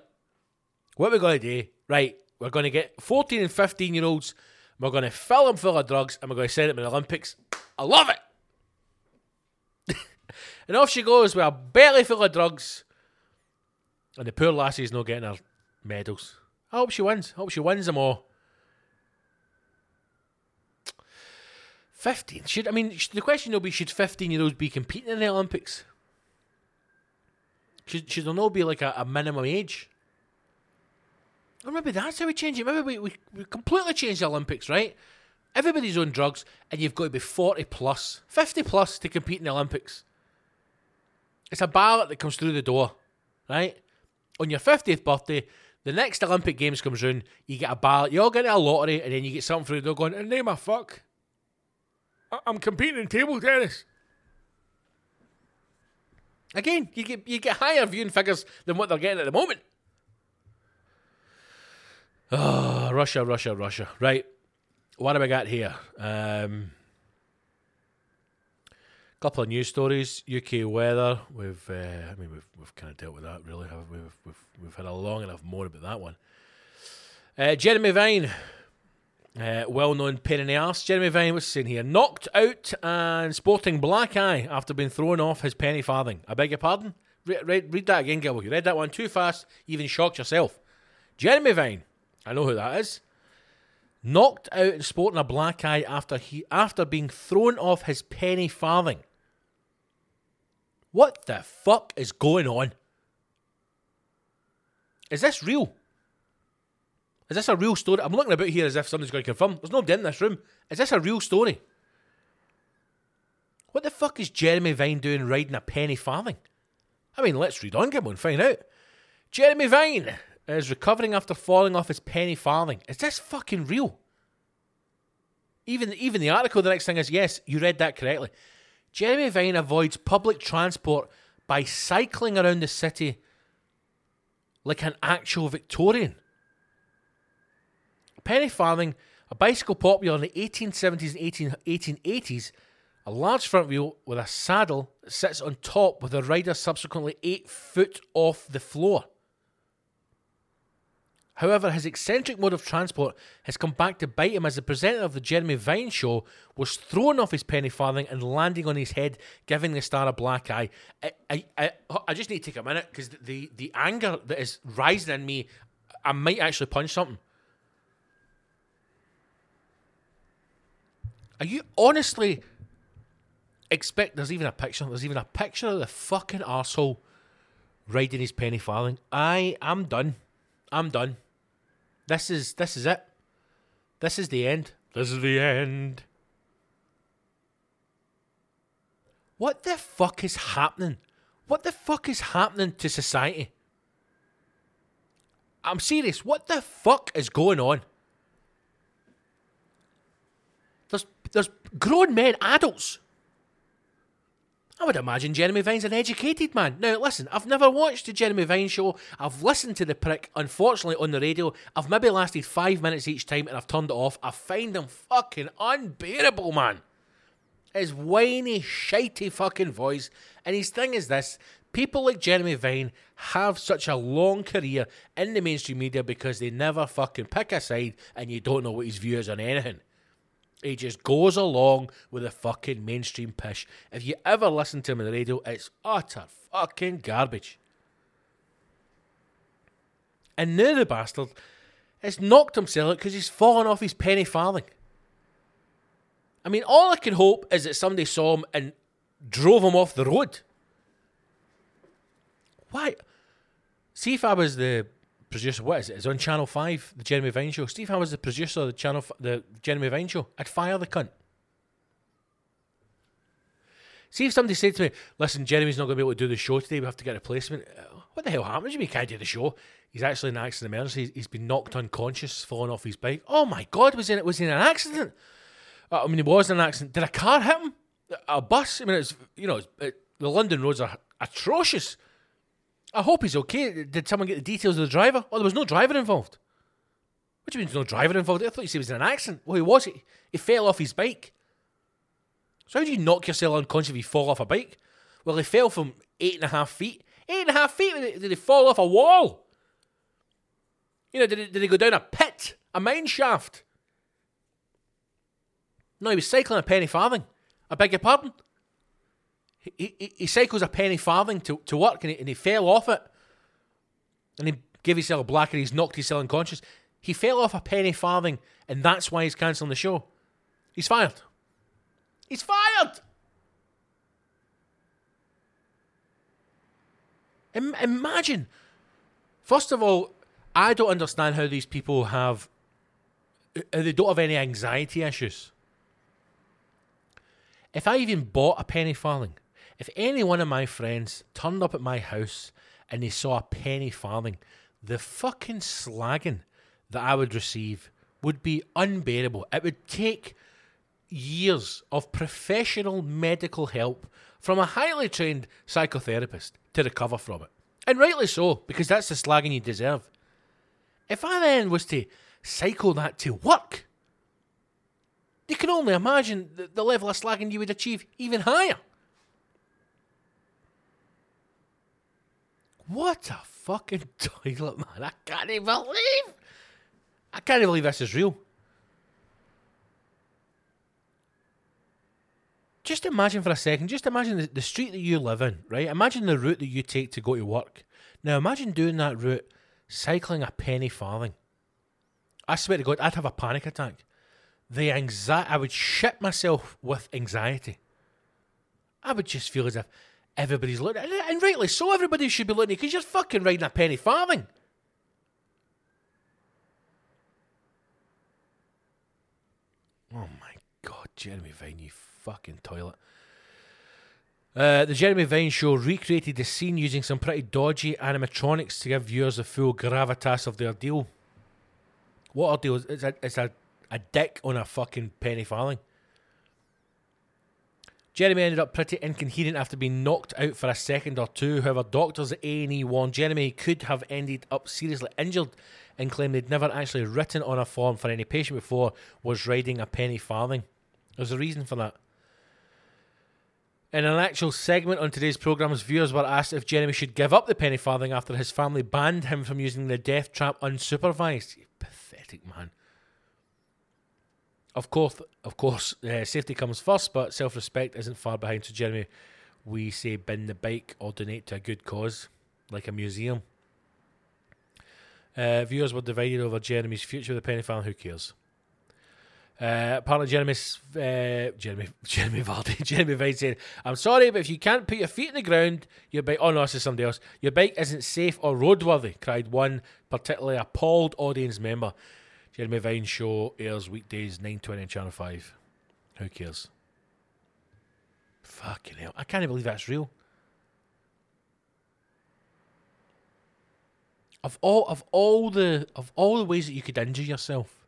What are we going to do? Right, we're going to get 14 and 15 year olds, we're going to fill them full of drugs, and we're going to send them to the Olympics. I love it! and off she goes with a belly full of drugs. And the poor lassie's not getting her medals. I hope she wins. I hope she wins them all. 15. Should I mean the question will be should 15 year olds be competing in the Olympics? Should, should there not be like a, a minimum age? Maybe that's how we change it. Maybe we, we, we completely change the Olympics, right? Everybody's on drugs and you've got to be 40 plus, 50 plus to compete in the Olympics. It's a ballot that comes through the door, right? On your 50th birthday, the next Olympic Games comes round, you get a ballot, you all get a lottery, and then you get something through the door going, name a fuck. I- I'm competing in table tennis. Again, you get you get higher viewing figures than what they're getting at the moment. Oh, Russia, Russia, Russia. Right. What have I got here? Um, couple of news stories. UK weather. We've, uh, I mean, we've we've kind of dealt with that, really. We? We've, we've we've had a long enough moan about that one. Uh, Jeremy Vine, uh, well-known pain in the arse. Jeremy Vine, what's saying here? Knocked out and sporting black eye after being thrown off his penny farthing. I beg your pardon. Re- read, read that again, Gibbo. You read that one too fast. You even shocked yourself. Jeremy Vine. I know who that is. Knocked out and sporting a black eye after he after being thrown off his penny farthing. What the fuck is going on? Is this real? Is this a real story? I'm looking about here as if somebody's going to confirm. There's no nobody in this room. Is this a real story? What the fuck is Jeremy Vine doing riding a penny farthing? I mean, let's read on, Gibbo, and find out. Jeremy Vine is recovering after falling off his penny farthing. Is this fucking real? Even even the article, the next thing is yes, you read that correctly. Jeremy Vine avoids public transport by cycling around the city like an actual Victorian. Penny farthing, a bicycle popular in the 1870s and 18, 1880s, a large front wheel with a saddle that sits on top with the rider subsequently eight foot off the floor. However, his eccentric mode of transport has come back to bite him as the presenter of the Jeremy Vine show was thrown off his penny farthing and landing on his head, giving the star a black eye. I, I, I, I just need to take a minute because the, the anger that is rising in me, I might actually punch something. Are you honestly expect? There's even a picture. There's even a picture of the fucking arsehole riding his penny farthing. I am done. I'm done. This is this is it. This is the end. This is the end. What the fuck is happening? What the fuck is happening to society? I'm serious. What the fuck is going on? There's there's grown men, adults. I would imagine Jeremy Vine's an educated man. Now, listen, I've never watched the Jeremy Vine show. I've listened to the prick, unfortunately, on the radio. I've maybe lasted five minutes each time and I've turned it off. I find him fucking unbearable, man. His whiny, shitey fucking voice. And his thing is this people like Jeremy Vine have such a long career in the mainstream media because they never fucking pick a side and you don't know what his view is on anything. He just goes along with the fucking mainstream pish. If you ever listen to him on the radio, it's utter fucking garbage. And now the bastard has knocked himself out because he's fallen off his penny farthing. I mean, all I can hope is that somebody saw him and drove him off the road. Why? See if I was the producer. What is it? It's on Channel Five, the Jeremy Vine show. Steve was the producer of the channel, the Jeremy Vine show. I'd fire the cunt. See if somebody said to me, "Listen, Jeremy's not going to be able to do the show today. We have to get a replacement." Uh, What the hell happened to me? Can't do the show. He's actually in an accident emergency. He's been knocked unconscious, fallen off his bike. Oh my God! Was in it? was in an accident? Uh, I mean, he was an accident. Did a car hit him? A bus? I mean, it's you know, it, the London roads are atrocious. I hope he's okay. Did someone get the details of the driver? Oh, there was no driver involved. What do you mean there's no driver involved? I thought you said he was in an accident. Well, he was. He, he fell off his bike. So how do you knock yourself unconscious if you fall off a bike? Well, he fell from eight and a half feet. Eight and a half feet? Did he, fall off a wall? You know, did he, did he go down a pit? A mine shaft? No, he was cycling a penny farthing. I beg your pardon? He, he, cycles a penny farthing to, to work and he, and he fell off it. And he gave himself a black and he's knocked himself unconscious. He fell off a penny farthing and that's why he's cancelling the show. He's fired. He's fired! Im- imagine. First of all, I don't understand how these people have. uh, They don't have any anxiety issues. If I even bought a penny farthing, if any one of my friends turned up at my house and they saw a penny farthing, the fucking slagging that I would receive would be unbearable. It would take years of professional medical help from a highly trained psychotherapist to recover from it. And rightly so, because that's the slagging you deserve. If I then was to cycle that to work, you can only imagine the, the level of slagging you would achieve even higher. What a fucking toilet, man. I can't even believe. I can't even believe this is real. Just imagine for a second, just imagine the, the street that you live in, right? Imagine the route that you take to go to work. Now imagine doing that route, cycling a penny farthing. I swear to God, I'd have a panic attack. The anxiety, I would shit myself with anxiety. I would just feel as if everybody's looking, and, rightly so, everybody should be looking because you're fucking riding a penny farthing. Oh my God, Jeremy Vine, you fucking toilet. Uh, the Jeremy Vine show recreated the scene using some pretty dodgy animatronics to give viewers the full gravitas of the ordeal. What ordeal? It's a, it's a, a dick on a fucking penny farthing. Jeremy ended up pretty incoherent after being knocked out for a second or two. However, doctors at A&E warned Jeremy could have ended up seriously injured and claimed they'd never actually written on a form for any patient before was riding a penny farthing. There's a reason for that. In an actual segment on today's programmes, viewers were asked if Jeremy should give up the penny farthing after his family banned him from using the death trap unsupervised. You pathetic man. Of course, of course, uh, safety comes first, but self-respect isn't far behind. So, Jeremy, we say bin the bike or donate to a good cause, like a museum. Uh, viewers were divided over Jeremy's future with the penny farthing. Who cares? Uh, apparently, Jeremy's uh, Jeremy Jeremy Vardy Jeremy Vine said, "I'm sorry, but if you can't put your feet in the ground, your bike. Oh no, this is somebody else. Your bike isn't safe or roadworthy." Cried one particularly appalled audience member. Jeremy Vine show airs weekdays nine twenty on Channel Five. Who cares? Fucking hell! I can't believe that's real. Of all of all the of all the ways that you could injure yourself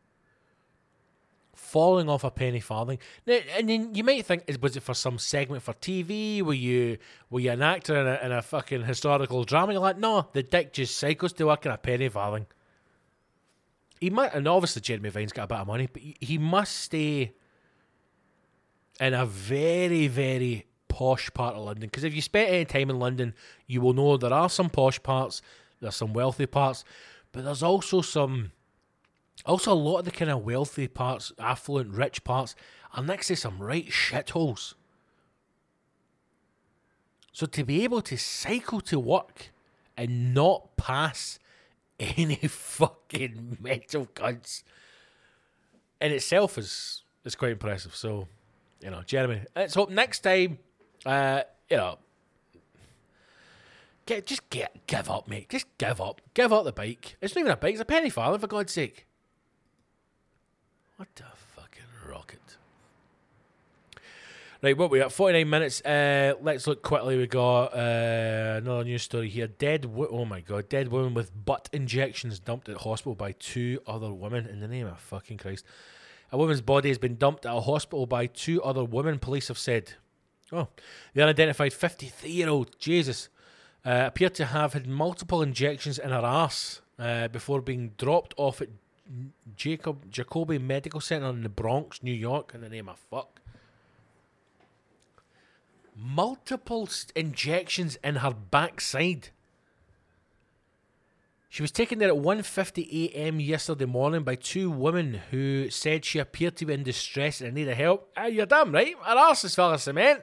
falling off a penny farthing. Now, and then you might think, was it for some segment for TV? Were you were you an actor in a, in a fucking historical drama? You're like, no, the dick just cycles to work in a penny farthing. He might, and obviously Jeremy Vine's got a bit of money, but he, he must stay in a very, very posh part of London. Because if you spent any time in London, you will know there are some posh parts, there's some wealthy parts, but there's also some also, a lot of the kind of wealthy parts, affluent, rich parts, are next to some right shitholes. So to be able to cycle to work and not pass any fucking mental cunts in itself is is quite impressive. So, you know, Jeremy, let's hope next time, uh, you know, get just get give up, mate. Just give up. Give up the bike. It's not even a bike. It's a penny farthing, for God's sake. What the fucking rocket? Right, what we at? 49 minutes. Uh, let's look quickly. We got uh, another news story here. Dead, wo- oh my god, dead woman with butt injections dumped at hospital by two other women. In the name of fucking Christ. A woman's body has been dumped at a hospital by two other women, police have said. Oh, the unidentified 53 year old, Jesus, uh, appeared to have had multiple injections in her ass uh, before being dropped off at Jacob Jacobi Medical Center in the Bronx, New York, in the name of fuck. Multiple injections in her backside. She was taken there at 1.50 a.m. yesterday morning by two women who said she appeared to be in distress and needed help. Ah, you're damn right. Her arse is full of cement.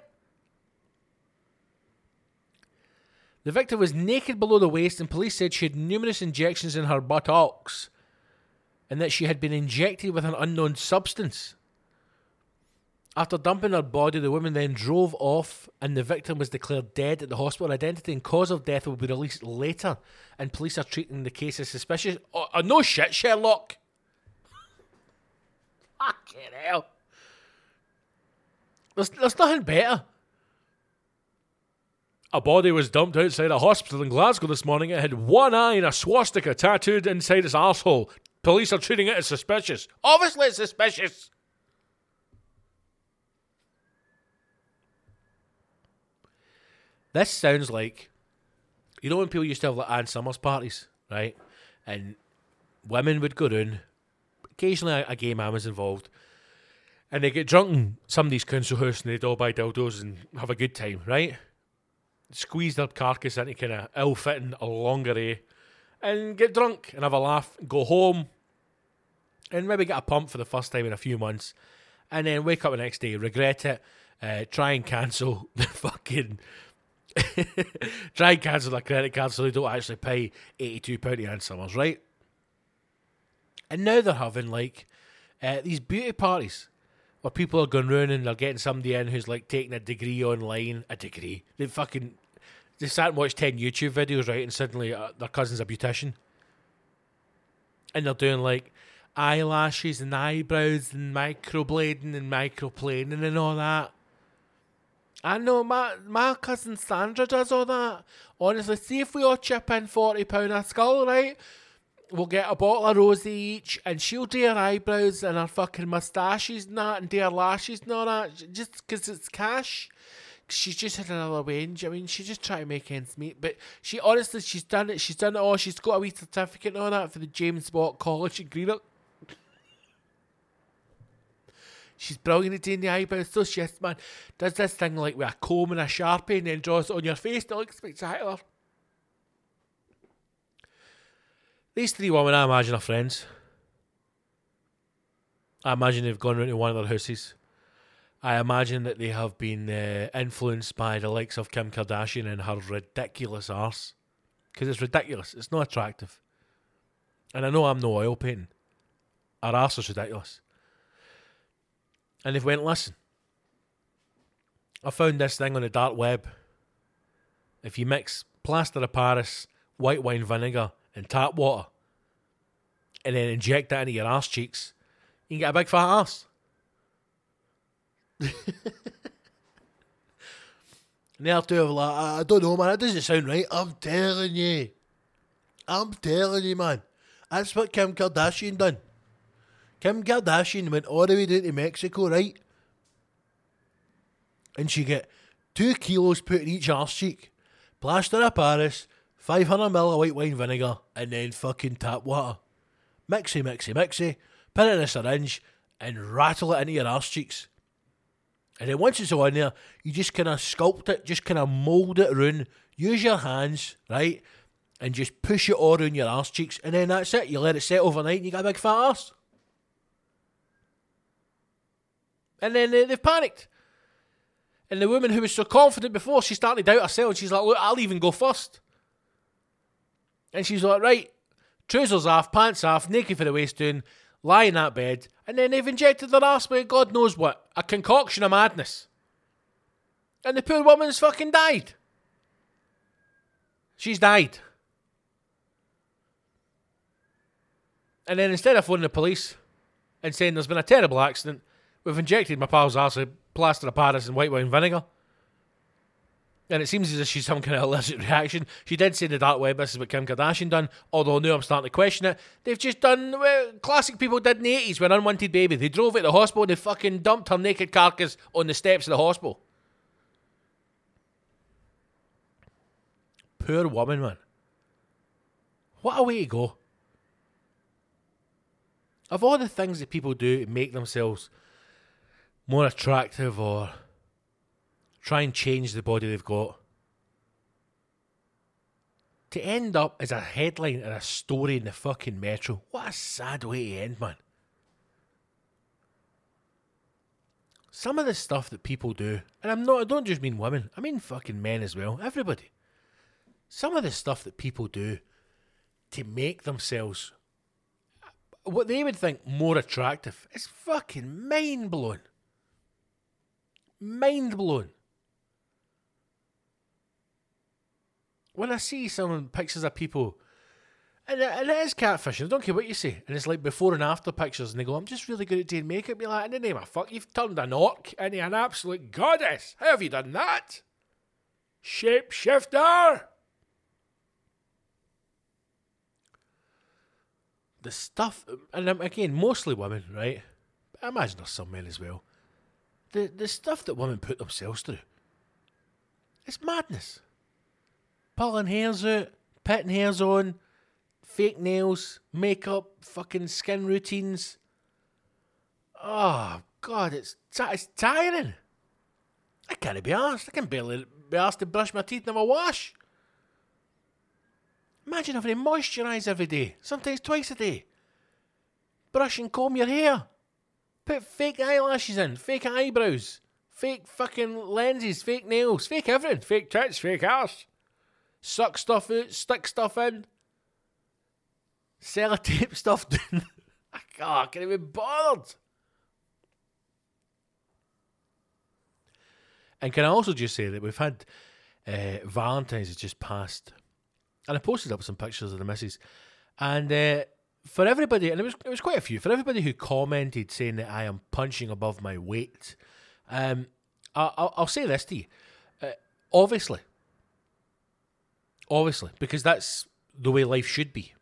The victim was naked below the waist, and police said she had numerous injections in her buttocks and that she had been injected with an unknown substance. After dumping her body, the woman then drove off, and the victim was declared dead at the hospital. Identity and cause of death will be released later, and police are treating the case as suspicious. Oh, oh, no shit, Sherlock! Fucking hell. There's, there's nothing better. A body was dumped outside a hospital in Glasgow this morning. It had one eye and a swastika tattooed inside its asshole. Police are treating it as suspicious. Obviously, it's suspicious. This sounds like, you know, when people used to have like Ann Summers parties, right? And women would go in. Occasionally, a, a gay man was involved. And they get drunk in somebody's council house and they'd all buy dildos and have a good time, right? Squeeze their carcass into kind of ill fitting a lingerie and get drunk and have a laugh, go home, and maybe get a pump for the first time in a few months, and then wake up the next day, regret it, uh, try and cancel the fucking. try and cancel their credit card so they don't actually pay £82 to Ann Summers, right? And now they're having like uh, these beauty parties where people are going round and they're getting somebody in who's like taking a degree online. A degree. They fucking. They sat and watched 10 YouTube videos, right? And suddenly uh, their cousin's a beautician. And they're doing like eyelashes and eyebrows and microblading and microplaning and all that. I know my my cousin Sandra does all that. Honestly, see if we all chip in forty pound a skull, right? We'll get a bottle of rosy each, and she'll do her eyebrows and her fucking moustaches and that, and do her lashes and all that, just 'cause it's cash. She's just had another wage. I mean, she's just trying to make ends meet. But she honestly, she's done it. She's done it all. She's got a wee certificate and all that for the James Watt College in Greenock. She's brilliant at doing the eyebrows. So she is, man. Does this thing like with a comb and a sharpie and then draws it on your face. It looks spectacular. These three women, I imagine, are friends. I imagine they've gone round to one of their houses. I imagine that they have been uh, influenced by the likes of Kim Kardashian and her ridiculous arse. Because it's ridiculous. It's not attractive. And I know I'm no oil painting. Her arse is ridiculous. And they've went, listen, I found this thing on the dark web. If you mix plaster of Paris, white wine vinegar, and tap water, and then inject that into your ass cheeks, you can get a big fat ass. and the other two like, I don't know, man, that doesn't sound right. I'm telling you. I'm telling you, man. That's what Kim Kardashian done. Kim Kardashian went all the way down to Mexico, right? And she get two kilos put in each arse cheek, plaster of Paris, 500 ml of white wine vinegar, and then fucking tap water. Mixy, mixy, mixy, put it in a syringe, and rattle it into your arse cheeks. And then once it's all in there, you just kind of sculpt it, just kind of mould it around. Use your hands, right? And just push it all around your arse cheeks. And then that's it. You let it set overnight and you got a big fat arse. And then they, they've panicked. And the woman who was so confident before, she started doubt herself. And she's like, look, I'll even go first. And she's like, right, trousers off, pants off, naked for the waist down, lie in that bed. And then they've injected their ass with God knows what, a concoction of madness. And the poor woman's fucking died. She's died. And then instead of phoning the police and saying there's been a terrible accident, we've injected my pal's arse with plaster of Paris and white wine vinegar. And it seems as if she's some kind of allergic reaction. She did say the dark web this is what Kim Kardashian done, although now I'm starting to question it. They've just done well, classic people did in the 80s when unwanted baby. They drove it to the hospital and they fucking dumped her naked carcass on the steps of the hospital. Poor woman, man. What a way to go. Of all the things that people do to make themselves more attractive or try and change the body they've got, to end up as a headline and a story in the fucking Metro, what a sad way to end, man. Some of the stuff that people do, and I'm not, I don't just mean women, I mean fucking men as well, everybody. Some of the stuff that people do to make themselves what they would think more attractive is fucking mind blowing. Mind blowing. When I see some pictures of people, and it, and it is catfishing, I don't care what you say, and it's like before and after pictures, and they go, I'm just really good at doing makeup. Be like, in the name of fuck, you've turned an orc into an absolute goddess. How have you done that? Shapeshifter! the stuff, and um, again, mostly women, right? I imagine there's some men as well. The the stuff that women put themselves through, it's madness. Pulling hairs out, putting hairs on, fake nails, makeup, fucking skin routines. Oh God, it's it's tiring. I can't be asked. I can barely be asked to brush my teeth and have a wash. Imagine having to moisturise every day, sometimes twice a day. Brush and comb your hair. Put fake eyelashes in, fake eyebrows, fake fucking lenses, fake nails, fake everything, fake tits, fake ass. Suck stuff out, stick stuff in. Sellotape stuff down. I can't even be bothered. And can I also just say that we've had uh, Valentine's has just passed and I posted up some pictures of the missus. And uh, for everybody, and it was it was quite a few. For everybody who commented saying that I am punching above my weight, um, I, will I'll say this to you. Uh, obviously, obviously, because that's the way life should be.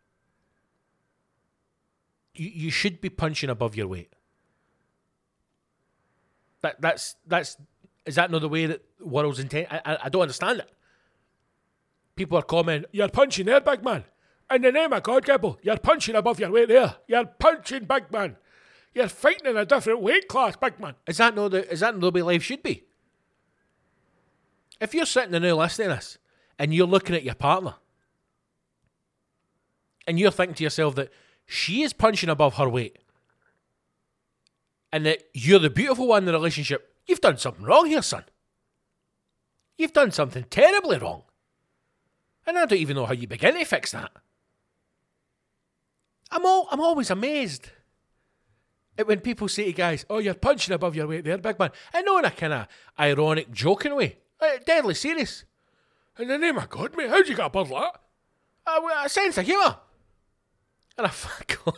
You you should be punching above your weight. That that's that's is that not the way that world's intent? I, I, I don't understand it people are commenting, You're punching there, big man. In the name of God, Gibbo, you're punching above your weight there. You're punching, big man. You're fighting in a different weight class, big man. Is that no the is that the way life should be? If you're sitting there now listening to this and you're looking at your partner and you're thinking to yourself that she is punching above her weight and that you're the beautiful one in the relationship, you've done something wrong here, son. You've done something terribly wrong. And I don't even know how you begin to fix that. I'm all, I'm always amazed at when people say to guys, "Oh, you're punching above your weight there, big man," I know in a kind of ironic, joking way, uh, deadly serious. In the name of God, mate, how'd you get above that? Uh, a sense of humour. And I fuck on.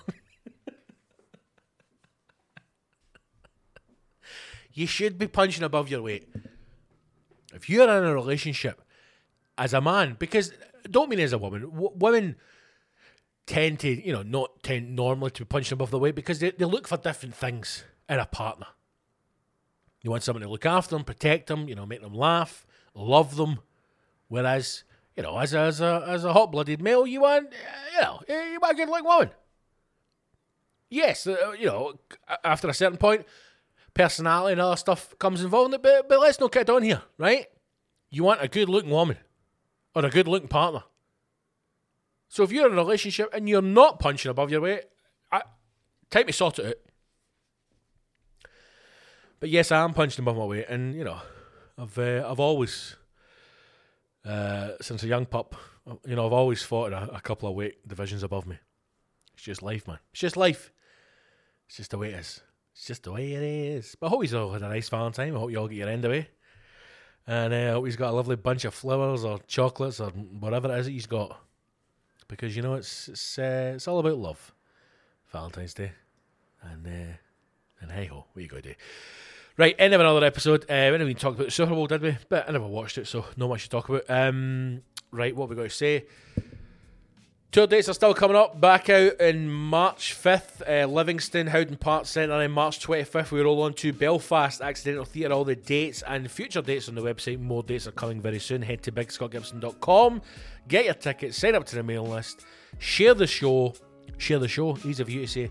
you should be punching above your weight. If you're in a relationship as a man because don't mean as a woman. W- women tend to, you know, not tend normally to be punching above the weight because they, they look for different things in a partner. You want someone to look after them, protect them, you know, make them laugh, love them. Whereas, you know, as a, as a, as a hot blooded male, you want, you know, you want a good looking woman. Yes, uh, you know, after a certain point, personality and other stuff comes involved in it, but, but let's not get on here, right? You want a good looking woman or a good looking partner. So if you're in a relationship and you're not punching above your weight, I, time to sort it. But yes, I am punching above my weight, and you know, I've uh, I've always, uh, since a young pup, you know, I've always fought a, a couple of weight divisions above me. It's just life, man. It's just life. It's just the way it is. It's just the way it is. But I hope you all had a nice Valentine. I hope you all get your end away. And uh, he's got a lovely bunch of flowers or chocolates or whatever it is that he's got. Because, you know, it's it's, uh, it's all about love. Valentine's Day. And, uh, and hey ho, what you gonna do? Right, end of another episode. Uh, we didn't even talk about the Super Bowl, did we? But I never watched it, so not much to talk about. Um, right, what we got to say? Tour dates are still coming up. Back out in March 5th, uh, Livingston, Howden Park Centre, and March 25th, we roll on to Belfast Accidental Theatre. All the dates and future dates on the website. More dates are coming very soon. Head to bigscottgibson.com, get your tickets, sign up to the mail list, share the show, share the show, easy of you to say,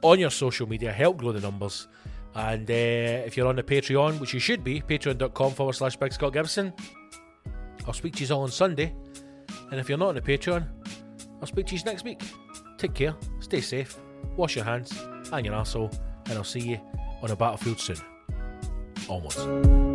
on your social media, help grow the numbers. And uh, if you're on the Patreon, which you should be, patreon.com forward slash Big Scott Gibson, I'll speak to you all on Sunday. And if you're not on the Patreon, I'll speak to you next week. Take care, stay safe, wash your hands and your asshole, and I'll see you on a battlefield soon. Almost.